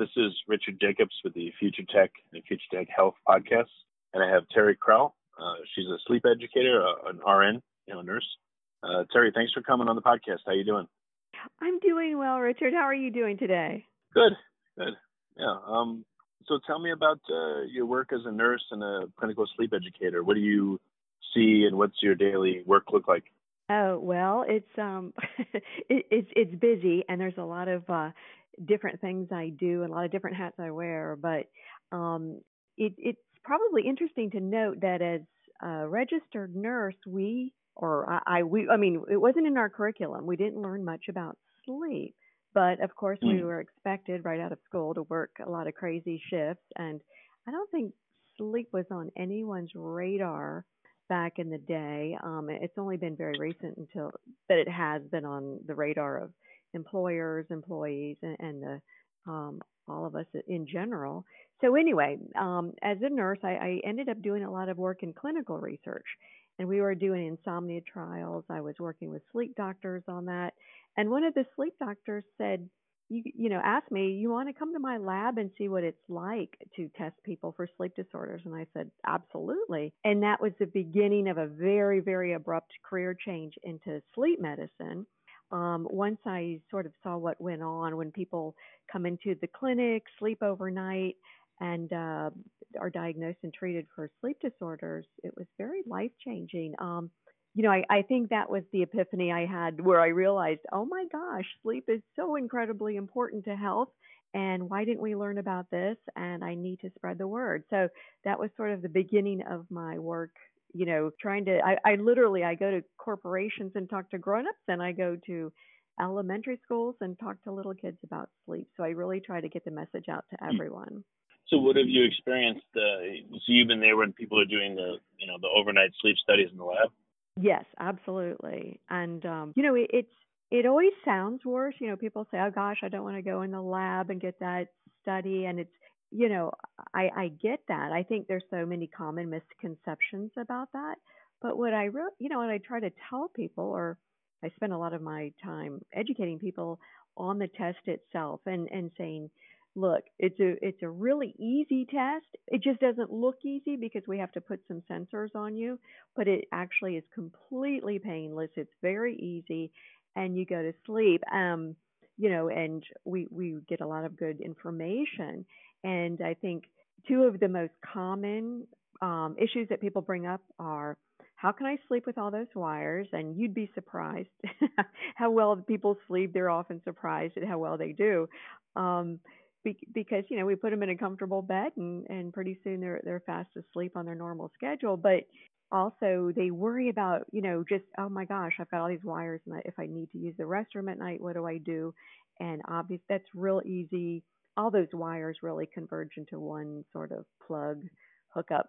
This is Richard Jacobs with the Future Tech and Future Tech Health podcast, and I have Terry Cralle. Uh, she's a sleep educator, uh, an RN, you know, nurse. Uh, Terry, thanks for coming on the podcast. How you doing? I'm doing well, Richard. How are you doing today? Good, good. Yeah. Um, so tell me about uh, your work as a nurse and a clinical sleep educator. What do you see, and what's your daily work look like? Oh well, it's um, it, it's it's busy, and there's a lot of uh, different things I do and a lot of different hats I wear. But um, it, it's probably interesting to note that as a registered nurse, we or I, I we I mean it wasn't in our curriculum. We didn't learn much about sleep. But of course, mm. we were expected right out of school to work a lot of crazy shifts. And I don't think sleep was on anyone's radar back in the day. Um, it's only been very recent until that it has been on the radar of employers, employees, and, and the um, all of us in general. So anyway, um, as a nurse, I, I ended up doing a lot of work in clinical research, and we were doing insomnia trials. I was working with sleep doctors on that, and one of the sleep doctors said, you, you know, asked me, you want to come to my lab and see what it's like to test people for sleep disorders? And I said, absolutely. And that was the beginning of a very, very abrupt career change into sleep medicine um, once I sort of saw what went on when people come into the clinic, sleep overnight, and uh, are diagnosed and treated for sleep disorders, it was very life changing. Um, you know, I, I think that was the epiphany I had where I realized, oh my gosh, sleep is so incredibly important to health. And why didn't we learn about this? And I need to spread the word. So that was sort of the beginning of my work you know, trying to, I, I literally, I go to corporations and talk to grown-ups and I go to elementary schools and talk to little kids about sleep. So I really try to get the message out to hmm. everyone. So what have you experienced? Uh, so you've been there when people are doing the, you know, the overnight sleep studies in the lab? Yes, absolutely. And, um, you know, it, it's, it always sounds worse. You know, people say, oh gosh, I don't want to go in the lab and get that study. And it's, you know, I, I get that. I think there's so many common misconceptions about that. But what I really, you know, and I try to tell people, or I spend a lot of my time educating people on the test itself and, and saying, look, it's a it's a really easy test. It just doesn't look easy because we have to put some sensors on you, but it actually is completely painless. It's very easy, and you go to sleep. Um, you know, and we we get a lot of good information. And I think two of the most common um, issues that people bring up are how can I sleep with all those wires? And you'd be surprised how well people sleep. They're often surprised at how well they do. Um, be, because you know we put them in a comfortable bed and, and pretty soon they're they're fast asleep on their normal schedule. But also they worry about you know just oh my gosh I've got all these wires and if I need to use the restroom at night what do I do? And obviously that's real easy all those wires really converge into one sort of plug hookup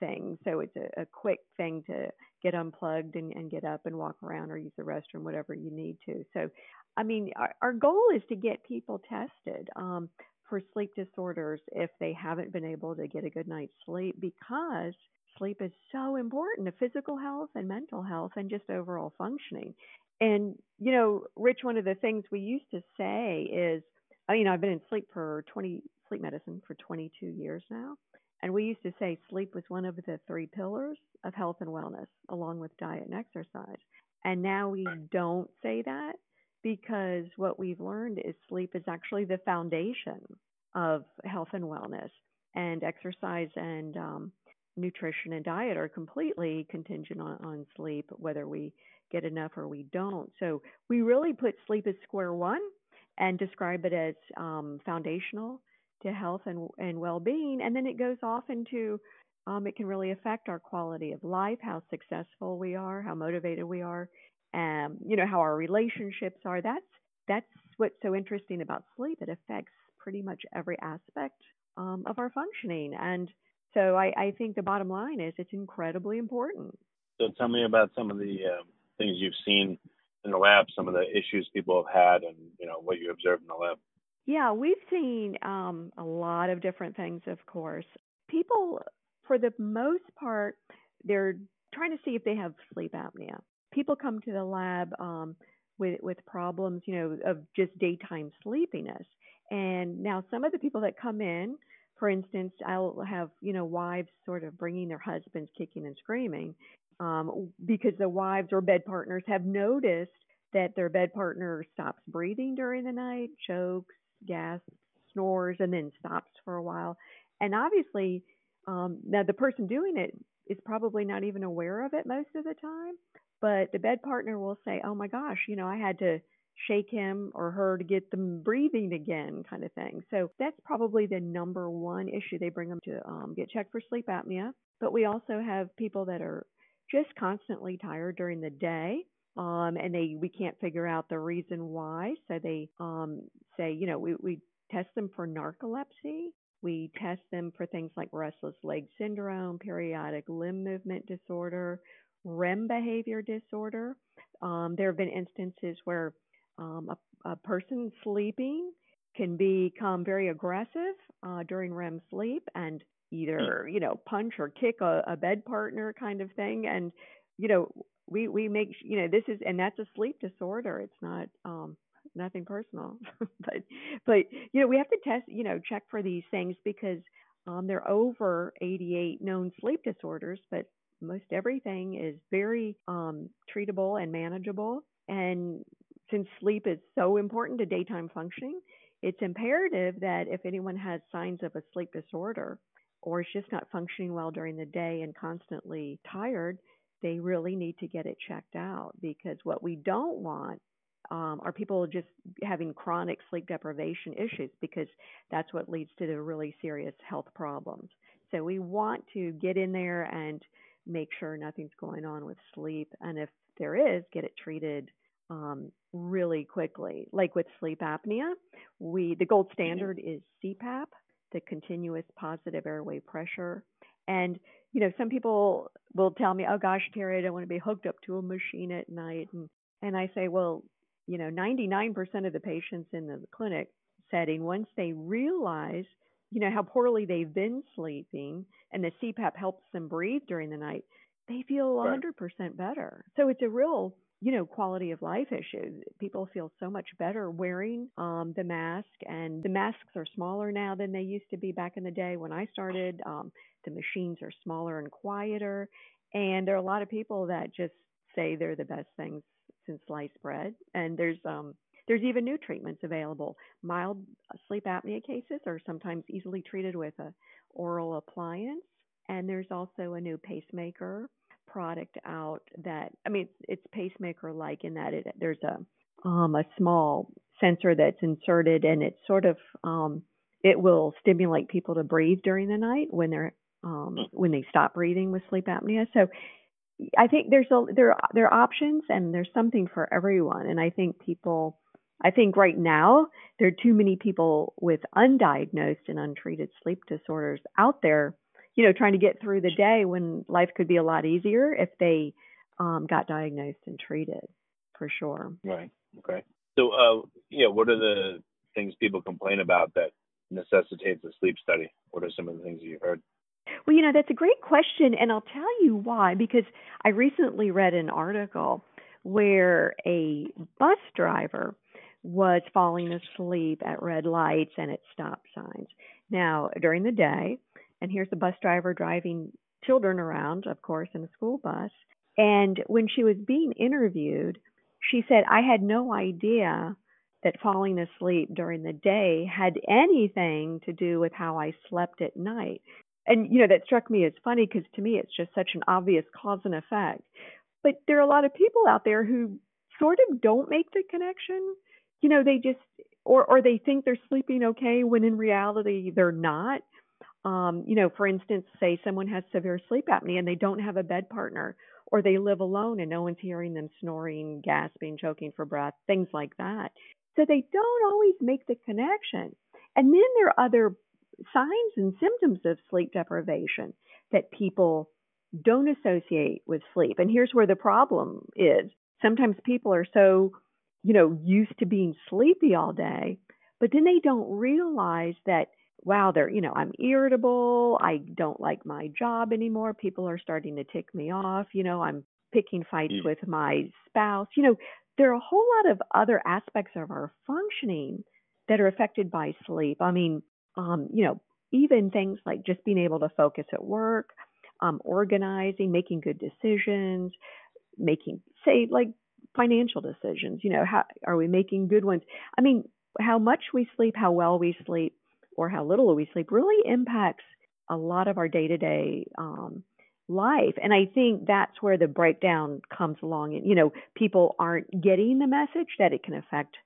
thing. So it's a, a quick thing to get unplugged and, and, get up and walk around or use the restroom, whatever you need to. So, I mean, our, our goal is to get people tested um, for sleep disorders if they haven't been able to get a good night's sleep because sleep is so important to physical health and mental health and just overall functioning. And, you know, Rich, one of the things we used to say is I mean, I've been in sleep for 20 sleep medicine for 22 years now. And we used to say sleep was one of the three pillars of health and wellness, along with diet and exercise. And now we don't say that because what we've learned is sleep is actually the foundation of health and wellness. And exercise and um, nutrition and diet are completely contingent on, on sleep, whether we get enough or we don't. So we really put sleep as square one and describe it as um, foundational to health and, and well being. And then it goes off into um, it can really affect our quality of life, how successful we are, how motivated we are, um, you know, how our relationships are. That's that's what's so interesting about sleep. It affects pretty much every aspect um, of our functioning. And so I, I, think the bottom line is it's incredibly important. So tell me about some of the uh, things you've seen in the lab, some of the issues people have had, and you know what you observed in the lab. Yeah, we've seen um, a lot of different things. Of course, people, for the most part, they're trying to see if they have sleep apnea. People come to the lab um, with with problems, you know, of just daytime sleepiness. And now some of the people that come in, for instance, I'll have you know wives sort of bringing their husbands kicking and screaming um, because the wives or bed partners have noticed that their bed partner stops breathing during the night, chokes, gasps, snores, and then stops for a while. And obviously, um, now the person doing it is probably not even aware of it most of the time, but the bed partner will say, "Oh my gosh, you know, I had to." shake him or her to get them breathing again, kind of thing. So that's probably the number one issue they bring them to um, get checked for sleep apnea. But we also have people that are just constantly tired during the day. Um, and they we can't figure out the reason why. So they um, say, you know, we, we test them for narcolepsy. We test them for things like restless leg syndrome, periodic limb movement disorder, REM behavior disorder. Um, there have been instances where um, a, a, person sleeping can become very aggressive uh, during REM sleep and either you know punch or kick a, a bed partner kind of thing. And you know we we make you know this is and that's a sleep disorder. It's not um, nothing personal, but but you know we have to test you know check for these things because um, there are over 88 known sleep disorders, but most everything is very um, treatable and manageable. And since sleep is so important to daytime functioning, it's imperative that if anyone has signs of a sleep disorder or is just not functioning well during the day and constantly tired, they really need to get it checked out because what we don't want um, are people just having chronic sleep deprivation issues because that's what leads to the really serious health problems. So we want to get in there and make sure nothing's going on with sleep, and if there is, get it treated um, really quickly. Like with sleep apnea, we the gold mm-hmm. standard is CPAP, the continuous positive airway pressure. And you know, some people will tell me, "Oh gosh, Terry, I don't want to be hooked up to a machine at night." And and I say, "Well, you know, 99% of the patients in the clinic setting, once they realize, you know, how poorly they've been sleeping, and the CPAP helps them breathe during the night, they feel 100% right. better. So it's a real you know, quality of life issues. People feel so much better wearing um, the mask, and the masks are smaller now than they used to be back in the day when I started. Um, the machines are smaller and quieter, and there are a lot of people that just say they're the best things since sliced bread. And there's um, there's even new treatments available. Mild sleep apnea cases are sometimes easily treated with a oral appliance, and there's also a new pacemaker product out that I mean it's, it's pacemaker like in that it there's a um, a small sensor that's inserted and it's sort of um, it will stimulate people to breathe during the night when they're um, when they stop breathing with sleep apnea. So I think there's a there there are options and there's something for everyone. And I think people I think right now there are too many people with undiagnosed and untreated sleep disorders out there you know, trying to get through the day when life could be a lot easier if they um, got diagnosed and treated, for sure. Right. Okay. So, uh, yeah, what are the things people complain about that necessitates a sleep study? What are some of the things you've heard? Well, you know, that's a great question, and I'll tell you why. Because I recently read an article where a bus driver was falling asleep at red lights and at stop signs. Now, during the day, and here's a bus driver driving children around, of course, in a school bus. And when she was being interviewed, she said, I had no idea that falling asleep during the day had anything to do with how I slept at night. And, you know, that struck me as funny because to me it's just such an obvious cause and effect. But there are a lot of people out there who sort of don't make the connection. You know, they just, or, or they think they're sleeping okay when in reality they're not. Um, you know, for instance, say someone has severe sleep apnea and they don't have a bed partner, or they live alone and no one's hearing them snoring, gasping, choking for breath, things like that. So they don't always make the connection. And then there are other signs and symptoms of sleep deprivation that people don't associate with sleep. And here's where the problem is. Sometimes people are so, you know, used to being sleepy all day, but then they don't realize that wow, they're, you know, I'm irritable. I don't like my job anymore. People are starting to tick me off. You know, I'm picking fights mm. with my spouse. You know, there are a whole lot of other aspects of our functioning that are affected by sleep. I mean, um, you know, even things like just being able to focus at work, um, organizing, making good decisions, making, say, like financial decisions. You know, how are we making good ones? I mean, how much we sleep, how well we sleep, or how little we sleep really impacts a lot of our day to day life. And I think that's where the breakdown comes along. And, you know, people aren't getting the message that it can affect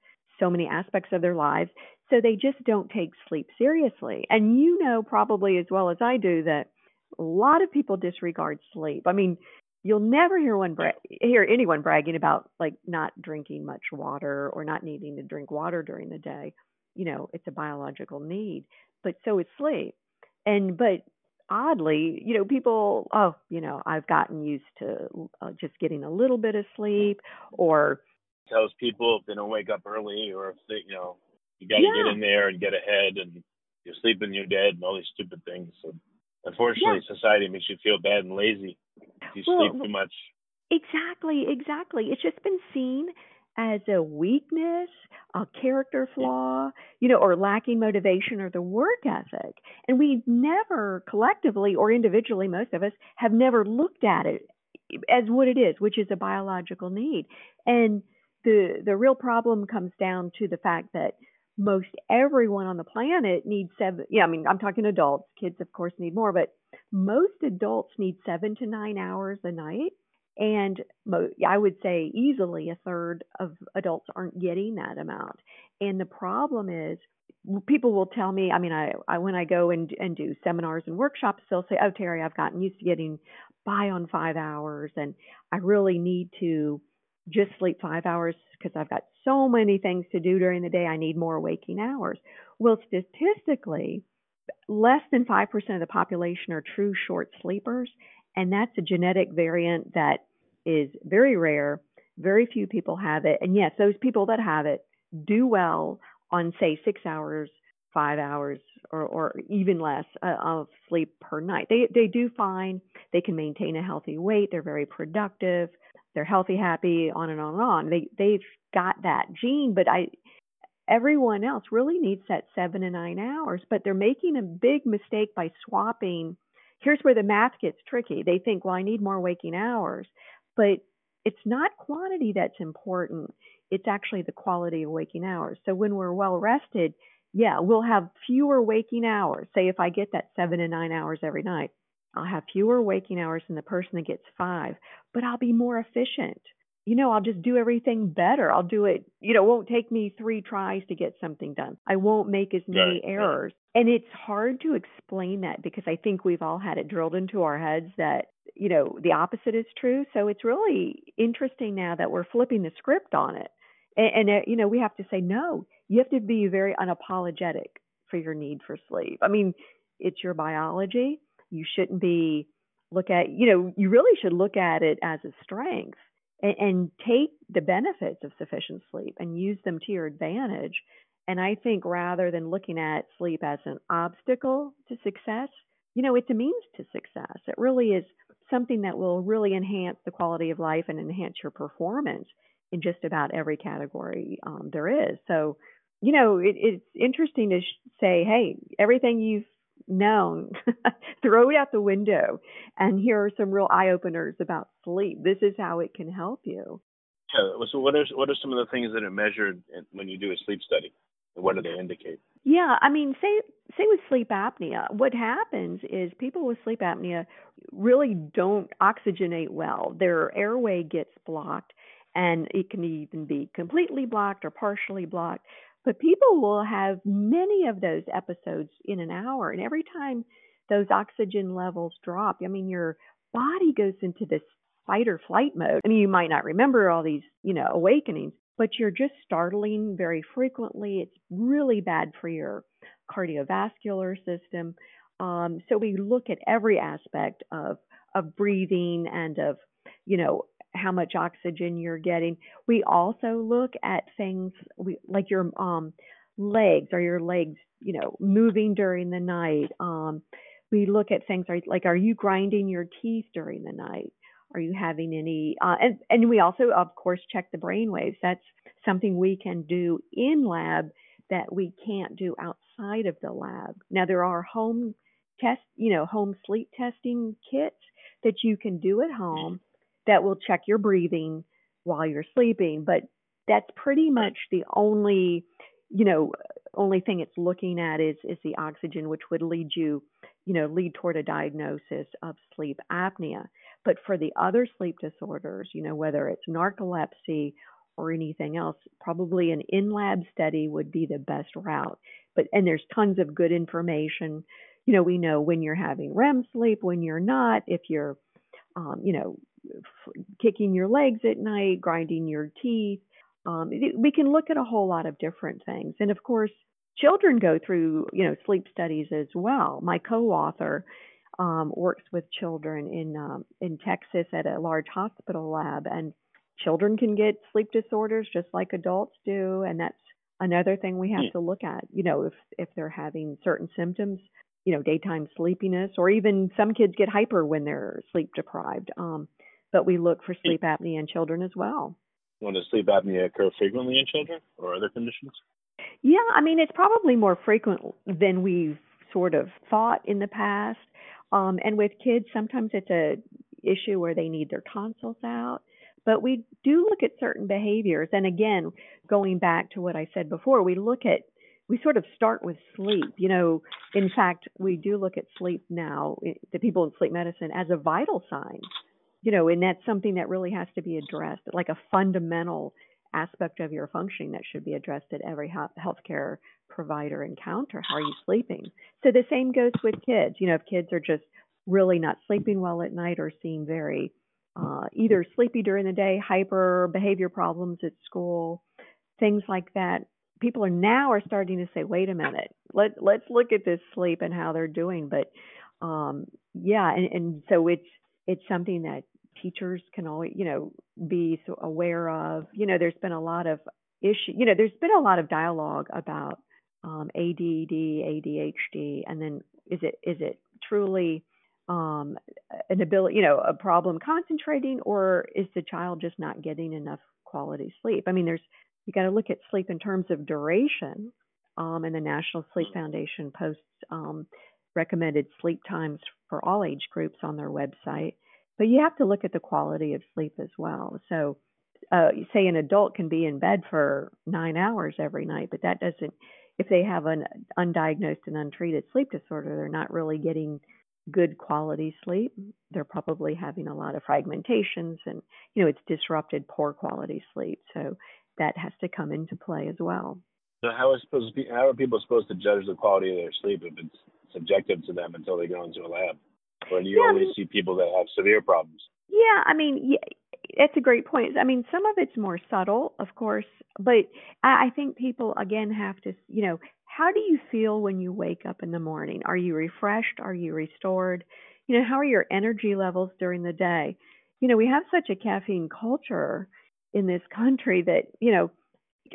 so many aspects of their lives. So they just don't take sleep seriously. And you know, probably as well as I do, that a lot of people disregard sleep. I mean, you'll never hear one bra- hear anyone bragging about like not drinking much water or not needing to drink water during the day you know, it's a biological need, but so is sleep. And, but oddly, you know, people, oh, you know, I've gotten used to uh, just getting a little bit of sleep or tells people if they don't wake up early or if they, you know, you got to yeah. get in there and get ahead and you're sleeping, you're dead and all these stupid things. So unfortunately, yeah. society makes you feel bad and lazy if you well, sleep too much. Exactly, exactly. It's just been seen as a weakness, a character flaw, you know, or lacking motivation or the work ethic. And we never collectively or individually, most of us have never looked at it as what it is, which is a biological need. And the the real problem comes down to the fact that most everyone on the planet needs seven yeah, I mean I'm talking adults, kids of course need more, but most adults need seven to nine hours a night and I would say easily a third of adults aren't getting that amount. And the problem is, people will tell me, I mean, I, I when I go and, and do seminars and workshops, they'll say, Oh, Terry, I've gotten used to getting by on five hours, and I really need to just sleep five hours because I've got so many things to do during the day. I need more waking hours. Well, statistically, less than 5% of the population are true short sleepers, and that's a genetic variant that is very rare. Very few people have it. And yes, those people that have it do well on, say, six hours, five hours, or, or even less uh, of sleep per night. They, they do fine. They can maintain a healthy weight. They're very productive. They're healthy, happy, on and on and on. They, they've got that gene, but I, everyone else really needs that seven to nine hours, but they're making a big mistake by swapping. Here's where the math gets tricky. They think, well, I need more waking hours but it's not quantity that's important. It's actually the quality of waking hours. So when we're well rested, yeah, we'll have fewer waking hours. Say if I get that seven to nine hours every night, I'll have fewer waking hours than the person that gets five, but I'll be more efficient. You know, I'll just do everything better. I'll do it, you know, it won't take me three tries to get something done. I won't make as many right. errors. And it's hard to explain that because I think we've all had it drilled into our heads that you know, the opposite is true. So it's really interesting now that we're flipping the script on it. And, and uh, you know, we have to say, no, you have to be very unapologetic for your need for sleep. I mean, it's your biology. You shouldn't be look at, you know, you really should look at it as a strength and, and take the benefits of sufficient sleep and use them to your advantage. And I think rather than looking at sleep as an obstacle to success, you know, it's a means to success. It really is something that will really enhance the quality of life and enhance your performance in just about every category um, there is. So, you know, it, it's interesting to sh- say, hey, everything you've known, throw it out the window. And here are some real eye openers about sleep. This is how it can help you. Yeah. So what are what are some of the things that are measured when you do a sleep study? What do they indicate? Yeah, I mean, say say with sleep apnea, what happens is people with sleep apnea really don't oxygenate well. Their airway gets blocked, and it can even be completely blocked or partially blocked. But people will have many of those episodes in an hour, and every time those oxygen levels drop, I mean, your body goes into this fight or flight mode. I mean, you might not remember all these, you know, awakenings, but you're just startling very frequently. It's really bad for your cardiovascular system. Um, so we look at every aspect of of breathing and of you know how much oxygen you're getting. We also look at things we, like your um, legs. Are your legs you know moving during the night? Um, we look at things like are you grinding your teeth during the night? Are you having any? Uh, and and we also, of course, check the brain waves. That's something we can do in lab that we can't do outside of the lab. Now there are home test, you know, home sleep testing kits that you can do at home that will check your breathing while you're sleeping, but that's pretty much the only, you know, only thing it's looking at is is the oxygen, which would lead you, you know, lead toward a diagnosis of sleep apnea. But for the other sleep disorders, you know, whether it's narcolepsy or anything else, probably an in lab study would be the best route. But and there's tons of good information. You know, we know when you're having REM sleep, when you're not, if you're, um, you know, kicking your legs at night, grinding your teeth. Um, we can look at a whole lot of different things. And of course, children go through, you know, sleep studies as well. My co-author um, works with children in um, in Texas at a large hospital lab, and children can get sleep disorders just like adults do, and that's another thing we have yeah. Hmm. to look at. You know, if if they're having certain symptoms, you know, daytime sleepiness, or even some kids get hyper when they're sleep deprived. Um, but we look for sleep apnea in children as well. Well, does sleep apnea occur frequently in children or other conditions? Yeah, I mean, it's probably more frequent than we've sort of thought in the past. Um, and with kids, sometimes it's a issue where they need their tonsils out. But we do look at certain behaviors. And again, going back to what I said before, we look at, we sort of start with sleep. You know, in fact, we do look at sleep now, the people in sleep medicine, as a vital sign. You know, and that's something that really has to be addressed, like a fundamental aspect of your functioning that should be addressed at every healthcare provider encounter. How are you sleeping? So the same goes with kids. You know, if kids are just really not sleeping well at night or seem very uh, either sleepy during the day, hyper behavior problems at school, things like that. People are now are starting to say, wait a minute, let let's look at this sleep and how they're doing. But um, yeah, and, and so it's it's something that teachers can always you know be so aware of. You know, there's been a lot of issue. You know, there's been a lot of dialogue about um, ADD, ADHD, and then is it is it truly um, an ability, you know, a problem concentrating, or is the child just not getting enough quality sleep? I mean, there's you got to look at sleep in terms of duration, um, and the National Sleep Foundation posts um, recommended sleep times for all age groups on their website. But you have to look at the quality of sleep as well. So, uh, say an adult can be in bed for nine hours every night, but that doesn't. If they have an undiagnosed and untreated sleep disorder, they're not really getting good quality sleep. They're probably having a lot of fragmentations and, you know, it's disrupted poor quality sleep. So that has to come into play as well. So how is supposed to be, how are people supposed to judge the quality of their sleep if it's subjective to them until they go into a lab? Or do you yeah, only see people that have severe problems? Yeah, I mean, yeah, that's a great point. I mean, some of it's more subtle, of course, but I think people again have to, you know, how do you feel when you wake up in the morning? Are you refreshed? Are you restored? You know, how are your energy levels during the day? You know, we have such a caffeine culture in this country that, you know,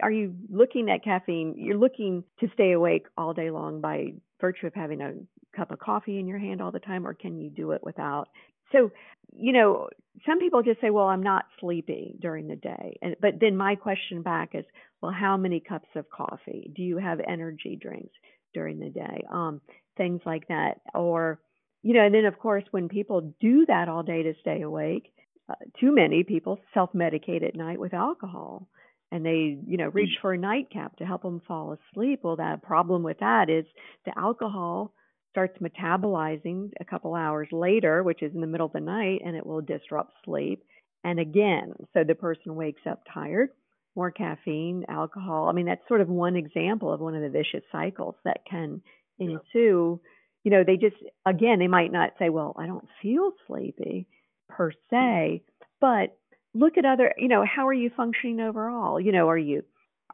are you looking at caffeine? You're looking to stay awake all day long by virtue of having a cup of coffee in your hand all the time, or can you do it without? So, you know, some people just say, well, I'm not sleepy during the day. And, but then my question back is, well, how many cups of coffee? Do you have energy drinks during the day? Um, things like that. Or, you know, and then of course, when people do that all day to stay awake, uh, too many people self-medicate at night with alcohol and they you know reach mm. for a nightcap to help them fall asleep. Well that problem with that is the alcohol starts metabolizing a couple hours later which is in the middle of the night and it will disrupt sleep. And again so the person wakes up tired more caffeine alcohol. I mean that's sort of one example of one of the vicious cycles that can ensue. You know they just again they might not say well i don't feel sleepy per mm. se, but look at other, you know, how are you functioning overall? You know, are you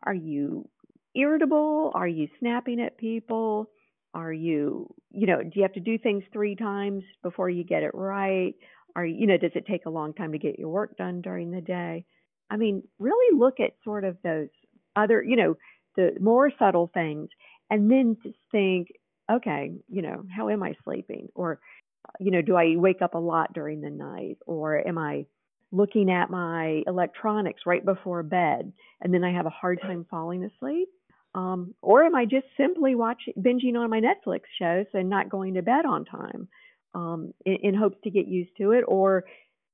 are you irritable? Are you snapping at people? Are you, you know, do you have to do things three times before you get it right? Are you know, does it take a long time to get your work done during the day? I mean, really look at sort of those other, you know, the more subtle things and then just think, okay, you know, how am I sleeping? Or you know, do I wake up a lot during the night or am I looking at my electronics right before bed and then I have a hard time falling asleep? Um, or am I just simply watching, binging on my Netflix shows and not going to bed on time um, in, in hopes to get used to it? Or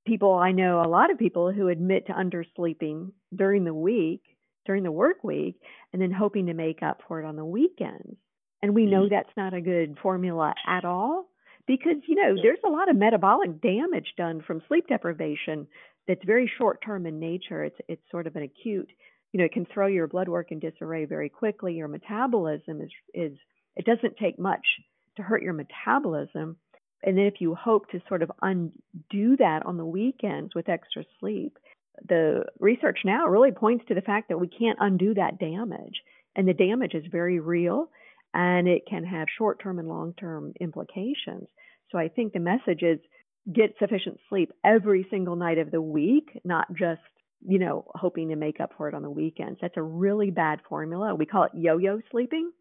people, I know a lot of people who admit to undersleeping during the week, during the work week, and then hoping to make up for it on the weekends. And we know mm-hmm. that's not a good formula at all because you know there's a lot of metabolic damage done from sleep deprivation that's very short term in nature. It's it's sort of an acute you know it can throw your blood work in disarray very quickly. Your metabolism is is it doesn't take much to hurt your metabolism. And then if you hope to sort of undo that on the weekends with extra sleep the research now really points to the fact that we can't undo that damage. And the damage is very real and it can have short term and long term implications. So I think the message is get sufficient sleep every single night of the week, not just, you know, hoping to make up for it on the weekends. That's a really bad formula. We call it yo yo sleeping,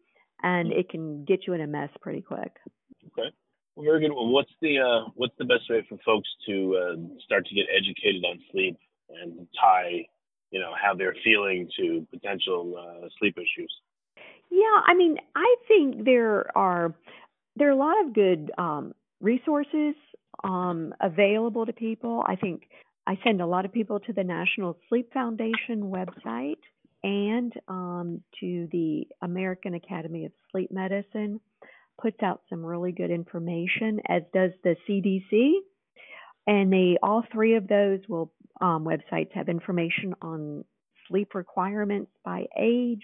and it can get you in a mess pretty quick. Okay. Well, very good. Well, what's the uh, what's the best way for folks to uh, start to get educated on sleep and tie, you know, how they're feeling to potential uh, sleep issues? Yeah, I mean, I think there are there are a lot of good um, resources um, available to people. I think I send a lot of people to the National Sleep Foundation website and um, to the American Academy of Sleep Medicine. Puts out some really good information, as does the CDC. And they all three of those will um, websites have information on sleep requirements by age,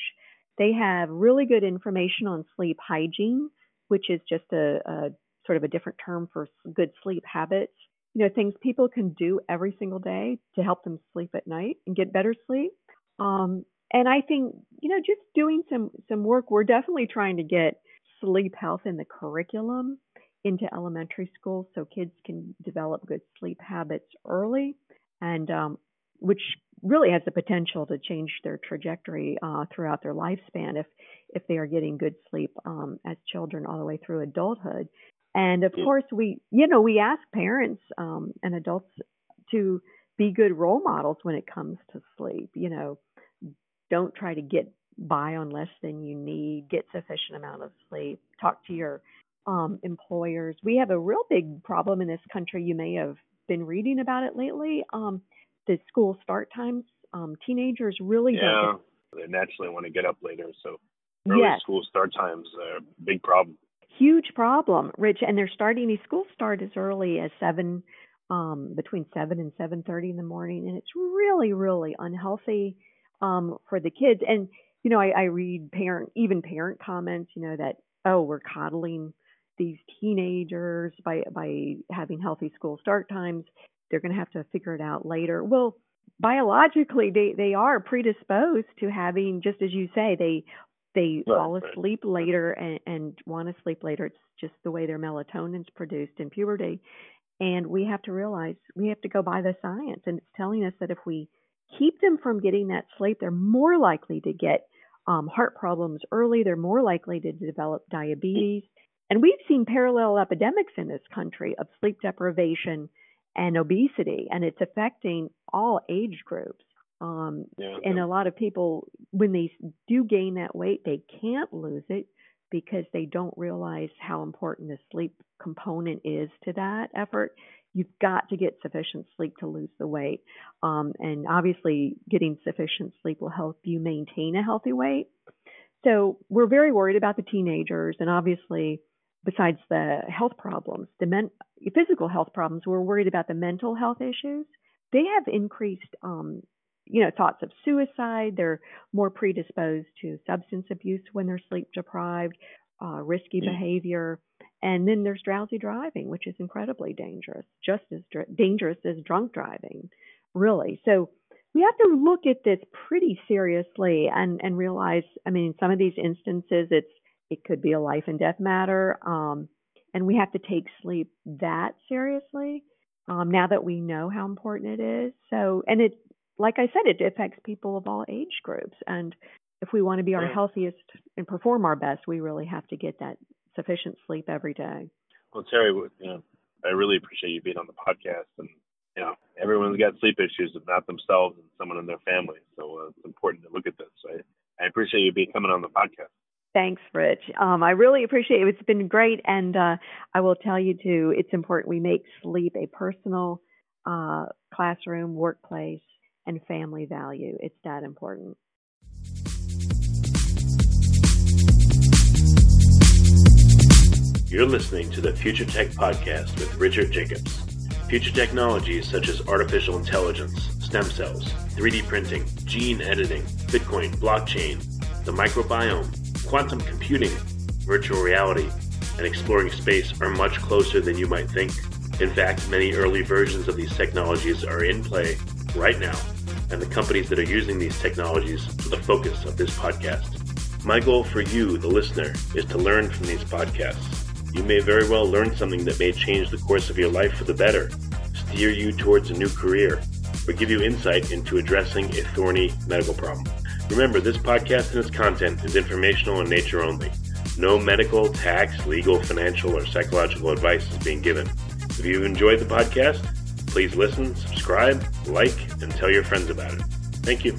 they have really good information on sleep hygiene, which is just a, a sort of a different term for good sleep habits. You know, things people can do every single day to help them sleep at night and get better sleep. Um, and I think, you know, just doing some some work, we're definitely trying to get sleep health in the curriculum into elementary schools so kids can develop good sleep habits early and um, which really has the potential to change their trajectory uh, throughout their lifespan if if they are getting good sleep um, as children all the way through adulthood. And of course, we you know we ask parents um, and adults to be good role models when it comes to sleep. You know, don't try to get by on less than you need. Get sufficient amount of sleep. Talk to your um, employers. We have a real big problem in this country. You may have been reading about it lately. Um, the school start times. Um, teenagers really yeah, don't. they naturally want to get up later, so early yes. school start times are a big problem. Huge problem, Rich, and they're starting these school start as early as seven, um, between seven and seven thirty in the morning, and it's really, really unhealthy um, for the kids. And you know, I, I read parent, even parent comments, you know, that oh, we're coddling these teenagers by by having healthy school start times they're going to have to figure it out later. Well, biologically, they they are predisposed to having, just as you say, they they right, fall asleep right. later and, and want to sleep later. It's just the way their melatonin's produced in puberty. And we have to realize we have to go by the science, and it's telling us that if we keep them from getting that sleep, they're more likely to get um, heart problems early. They're more likely to develop diabetes. And we've seen parallel epidemics in this country of sleep deprivation and obesity, and it's affecting all age groups. Um, yeah, and a lot of people, when they do gain that weight, they can't lose it because they don't realize how important the sleep component is to that effort. you've got to get sufficient sleep to lose the weight. Um, and obviously, getting sufficient sleep will help you maintain a healthy weight. So we're very worried about the teenagers, and obviously, besides the health problems, the men- physical health problems, we're worried about the mental health issues. They have increased, um, you know, thoughts of suicide. They're more predisposed to substance abuse when they're sleep deprived, uh, risky mm. behavior, and then there's drowsy driving, which is incredibly dangerous, just as dr- dangerous as drunk driving, really. So we have to look at this pretty seriously and, and realize, I mean, some of these instances, it's it could be a life and death matter, um, and we have to take sleep that seriously. Um, now that we know how important it is, so and it, like I said, it affects people of all age groups, and if we want to be our healthiest and perform our best, we really have to get that sufficient sleep every day. Well, Terry, you know, I really appreciate you being on the podcast, and you know, everyone's got sleep issues, if not themselves and someone in their family. So uh, it's important to look at this. I, I appreciate you being coming on the podcast. Thanks, Rich. Um, I really appreciate it. It's been great, and uh, I will tell you too. It's important we make sleep a personal uh, classroom, workplace, and family value. It's that important. You're listening to the Future Tech Podcast with Richard Jacobs. Future technologies such as artificial intelligence, stem cells, 3D printing, gene editing, Bitcoin, blockchain, the microbiome, quantum computing, virtual reality, and exploring space are much closer than you might think. In fact, many early versions of these technologies are in play right now, and the companies that are using these technologies are the focus of this podcast. My goal for you, the listener, is to learn from these podcasts you may very well learn something that may change the course of your life for the better, steer you towards a new career, or give you insight into addressing a thorny medical problem. Remember, this podcast and its content is informational in nature only. No medical, tax, legal, financial, or psychological advice is being given. If you've enjoyed the podcast, please listen, subscribe, like, and tell your friends about it. Thank you.